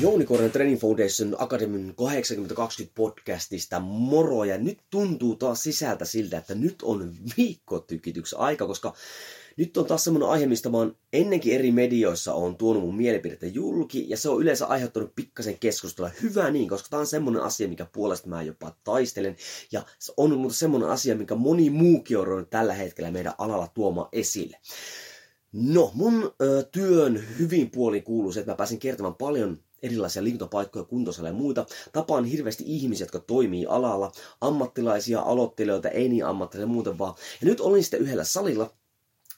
Jouni Korren Training Foundation Academy 8020 podcastista moro ja nyt tuntuu taas sisältä siltä, että nyt on viikkotykityksen aika, koska nyt on taas semmoinen aihe, mistä mä oon ennenkin eri medioissa on tuonut mun mielipidettä julki, ja se on yleensä aiheuttanut pikkasen keskustelua. Hyvä niin, koska tämä on semmoinen asia, mikä puolesta mä jopa taistelen, ja se on mutta semmoinen asia, mikä moni muukin on tällä hetkellä meidän alalla tuomaan esille. No, mun ö, työn hyvin puoli kuuluu se, että mä pääsen kertomaan paljon erilaisia liikuntapaikkoja, kuntosaleja ja muita. Tapaan hirveästi ihmisiä, jotka toimii alalla, ammattilaisia, aloittelijoita, ei niin ammattilaisia muuten vaan. Ja nyt olin sitten yhdellä salilla,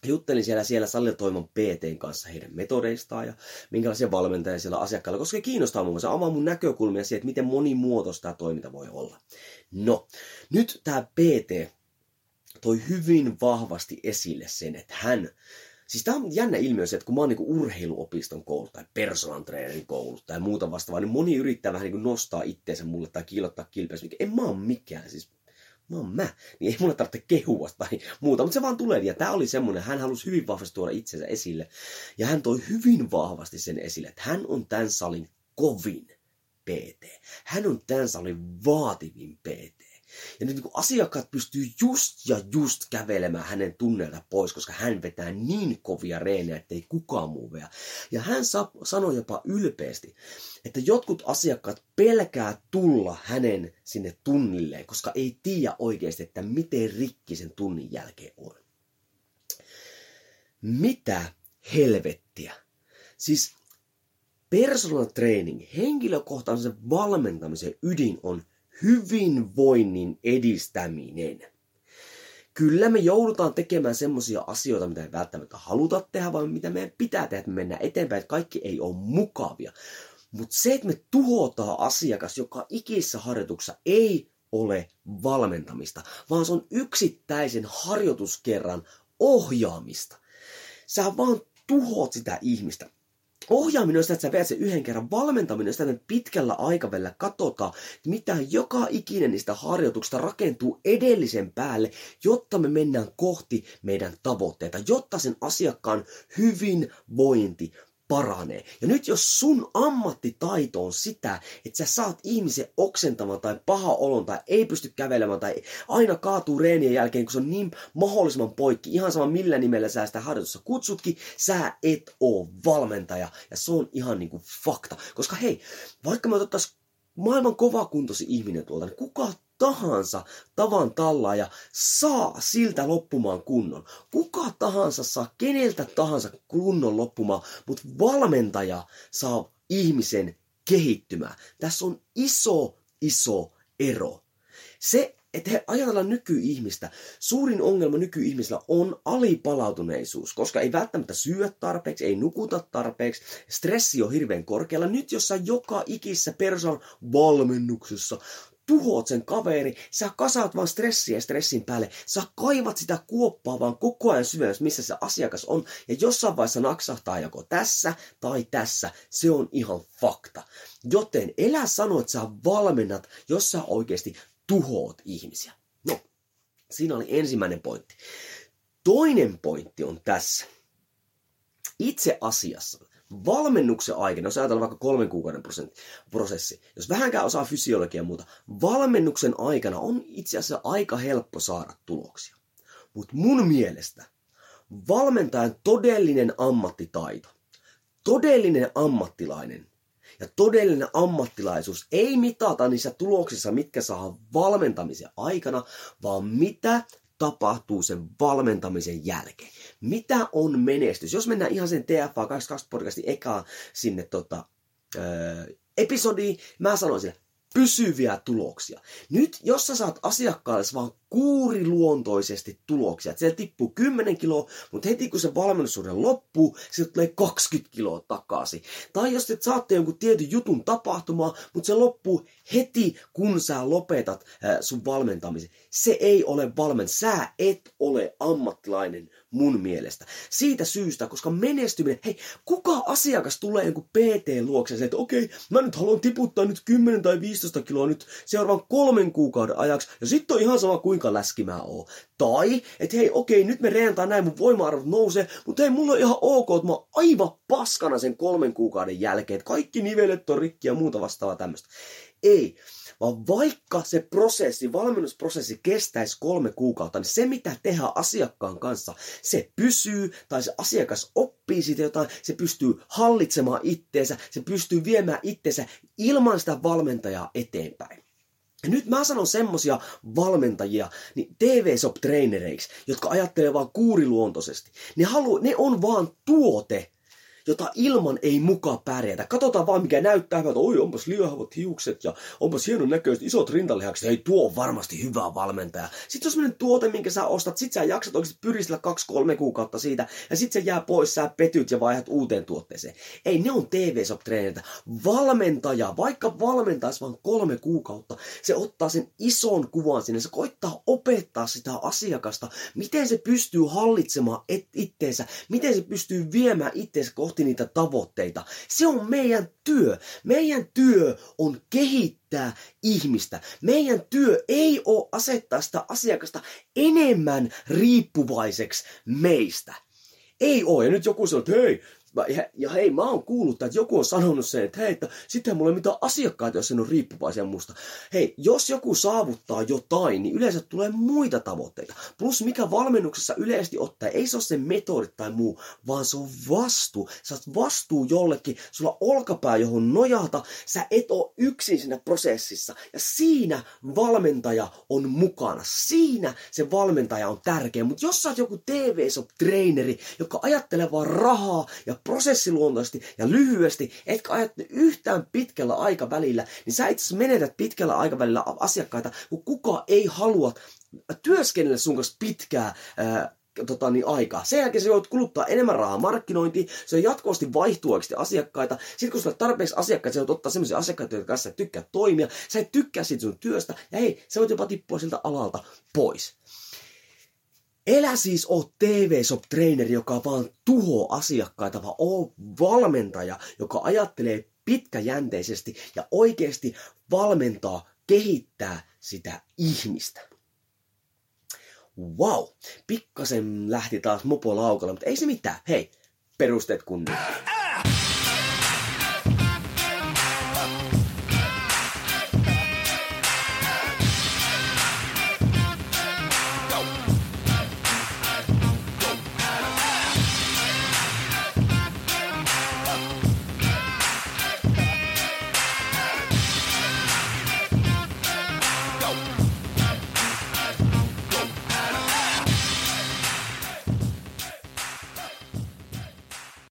juttelin siellä, siellä salilla PTn kanssa heidän metodeistaan ja minkälaisia valmentajia siellä asiakkailla, koska se kiinnostaa muun muassa avaa mun näkökulmia siihen, että miten monimuotoista tämä toiminta voi olla. No, nyt tämä PT toi hyvin vahvasti esille sen, että hän Siis tämä on jännä ilmiö se, että kun mä oon niin urheiluopiston koulu tai personal trainerin koulu tai muuta vastaavaa, niin moni yrittää vähän niin nostaa itteensä mulle tai kiilottaa kilpeässä. En mä oon mikään, siis mä oon mä, niin ei mulle tarvitse kehua tai muuta, mutta se vaan tulee. Ja tämä oli semmoinen, hän halusi hyvin vahvasti tuoda itsensä esille. Ja hän toi hyvin vahvasti sen esille, että hän on tämän salin kovin PT. Hän on tämän salin vaativin PT. Ja nyt niin asiakkaat pystyy just ja just kävelemään hänen tunnelta pois, koska hän vetää niin kovia reenejä, että ei kukaan muu vea. Ja hän sa- sanoi jopa ylpeästi, että jotkut asiakkaat pelkää tulla hänen sinne tunnilleen, koska ei tiedä oikeasti, että miten rikki sen tunnin jälkeen on. Mitä helvettiä? Siis personal training, henkilökohtaisen valmentamisen ydin on hyvinvoinnin edistäminen. Kyllä me joudutaan tekemään semmoisia asioita, mitä ei välttämättä haluta tehdä, vaan mitä meidän pitää tehdä, että me mennään eteenpäin, että kaikki ei ole mukavia. Mutta se, että me tuhotaan asiakas joka ikissä harjoituksessa, ei ole valmentamista, vaan se on yksittäisen harjoituskerran ohjaamista. Sä vaan tuhoat sitä ihmistä. Ohjaaminen on sitä, että sä vedät sen yhden kerran. Valmentaminen on sitä, että pitkällä aikavälillä katsotaan, mitä joka ikinen niistä harjoituksista rakentuu edellisen päälle, jotta me mennään kohti meidän tavoitteita, jotta sen asiakkaan hyvinvointi paranee. Ja nyt jos sun ammattitaito on sitä, että sä saat ihmisen oksentamaan tai paha olon tai ei pysty kävelemään tai aina kaatuu reenien jälkeen, kun se on niin mahdollisimman poikki, ihan sama millä nimellä sä sitä harjoitussa kutsutkin, sä et oo valmentaja. Ja se on ihan niinku fakta. Koska hei, vaikka me otettaisiin maailman kovakuntoisi ihminen tuolta, niin kuka tahansa tavan ja saa siltä loppumaan kunnon. Kuka tahansa saa keneltä tahansa kunnon loppumaan, mutta valmentaja saa ihmisen kehittymään. Tässä on iso, iso ero. Se, että he ajatellaan nykyihmistä, suurin ongelma nykyihmisellä on alipalautuneisuus, koska ei välttämättä syö tarpeeksi, ei nukuta tarpeeksi, stressi on hirveän korkealla. Nyt jos sä joka ikissä persoon valmennuksessa tuhoat sen kaveri, sä kasaat vaan stressiä stressin päälle, sä kaivat sitä kuoppaa vaan koko ajan syvemmässä, missä se asiakas on, ja jossain vaiheessa naksahtaa joko tässä tai tässä, se on ihan fakta. Joten elä sano, että sä valmennat, jos sä oikeasti tuhoat ihmisiä. No, siinä oli ensimmäinen pointti. Toinen pointti on tässä. Itse asiassa valmennuksen aikana, jos ajatellaan vaikka kolmen kuukauden prosessi, jos vähänkään osaa fysiologiaa ja muuta, valmennuksen aikana on itse asiassa aika helppo saada tuloksia. Mutta mun mielestä valmentajan todellinen ammattitaito, todellinen ammattilainen ja todellinen ammattilaisuus ei mitata niissä tuloksissa, mitkä saa valmentamisen aikana, vaan mitä tapahtuu sen valmentamisen jälkeen. Mitä on menestys? Jos mennään ihan sen TFA 22 podcastin ekaan sinne tota, öö, episodi, mä sanoisin, pysyviä tuloksia. Nyt, jos sä saat asiakkaalle vaan kuuriluontoisesti tuloksia, että siellä tippuu 10 kiloa, mutta heti kun se valmennussuhde loppuu, se tulee 20 kiloa takaisin. Tai jos et saatte jonkun tietyn jutun tapahtumaan, mutta se loppuu heti, kun sä lopetat sun valmentamisen. Se ei ole valmen. Sä et ole ammattilainen mun mielestä. Siitä syystä, koska menestyminen, hei, kuka asiakas tulee jonkun PT-luokse että okei, mä nyt haluan tiputtaa nyt 10 tai 15 kiloa nyt seuraavan kolmen kuukauden ajaksi, ja sitten on ihan sama kuinka läski mä oon. Tai, että hei, okei, nyt me reentaan näin, mun voima-arvot nousee, mutta hei, mulla on ihan ok, että mä oon aivan paskana sen kolmen kuukauden jälkeen, että kaikki nivelet on rikki ja muuta vastaavaa tämmöistä. Ei, vaan vaikka se prosessi, valmennusprosessi kestäisi kolme kuukautta, niin se mitä tehdään asiakkaan kanssa, se pysyy tai se asiakas oppii siitä jotain, se pystyy hallitsemaan itteensä, se pystyy viemään itteensä ilman sitä valmentajaa eteenpäin. Ja nyt mä sanon semmosia valmentajia, niin TV-sop-trainereiksi, jotka ajattelee vaan kuuriluontoisesti. Ne, halu, ne on vaan tuote, jota ilman ei muka pärjätä. Katsotaan vaan mikä näyttää että oi onpas liehavat hiukset ja onpas hienon näköiset isot rintalihakset. Ei tuo on varmasti hyvä valmentaja. Sitten jos sellainen tuote, minkä sä ostat, sit sä jaksat oikeasti pyristellä kaksi-kolme kuukautta siitä ja sit se jää pois, sä petyt ja vaihdat uuteen tuotteeseen. Ei, ne on tv sop Valmentaja, vaikka valmentaisi vain kolme kuukautta, se ottaa sen ison kuvan sinne, se koittaa opettaa sitä asiakasta, miten se pystyy hallitsemaan itteensä, miten se pystyy viemään itteensä kohti kohti niitä tavoitteita. Se on meidän työ. Meidän työ on kehittää ihmistä. Meidän työ ei ole asettaa sitä asiakasta enemmän riippuvaiseksi meistä. Ei ole. Ja nyt joku sanoo, että hei, ja, ja hei, mä oon kuullut, että joku on sanonut sen, että hei, että sitten mulla ei mitään asiakkaita, jos en ole riippuvaisia musta. Hei, jos joku saavuttaa jotain, niin yleensä tulee muita tavoitteita. Plus mikä valmennuksessa yleisesti ottaa, ei se ole se metodit tai muu, vaan se on vastuu. Sä oot vastuu jollekin, sulla olkapää johon nojata, sä et ole yksin siinä prosessissa. Ja siinä valmentaja on mukana. Siinä se valmentaja on tärkeä. Mutta jos sä oot joku TV-treeneri, joka ajattelee vaan rahaa ja prosessiluontoisesti ja lyhyesti, etkä ajattele yhtään pitkällä aikavälillä, niin sä itse menetät pitkällä aikavälillä asiakkaita, kun kuka ei halua työskennellä sun kanssa pitkää ää, tota, niin aikaa. Sen jälkeen sä joudut kuluttaa enemmän rahaa markkinointiin, se on jatkuvasti vaihtuu asiakkaita. Sitten kun sulla on tarpeeksi asiakkaita, sä joudut ottaa sellaisia asiakkaita, jotka kanssa tykkää toimia, sä et tykkää siitä sun työstä, ja hei, sä voit jopa tippua siltä alalta pois. Elä siis oo TV-sop-treeneri, joka vaan tuhoaa asiakkaita, vaan oo valmentaja, joka ajattelee pitkäjänteisesti ja oikeasti valmentaa, kehittää sitä ihmistä. Wow, pikkasen lähti taas mopo laukalla, mutta ei se mitään. Hei, perusteet kunniaan.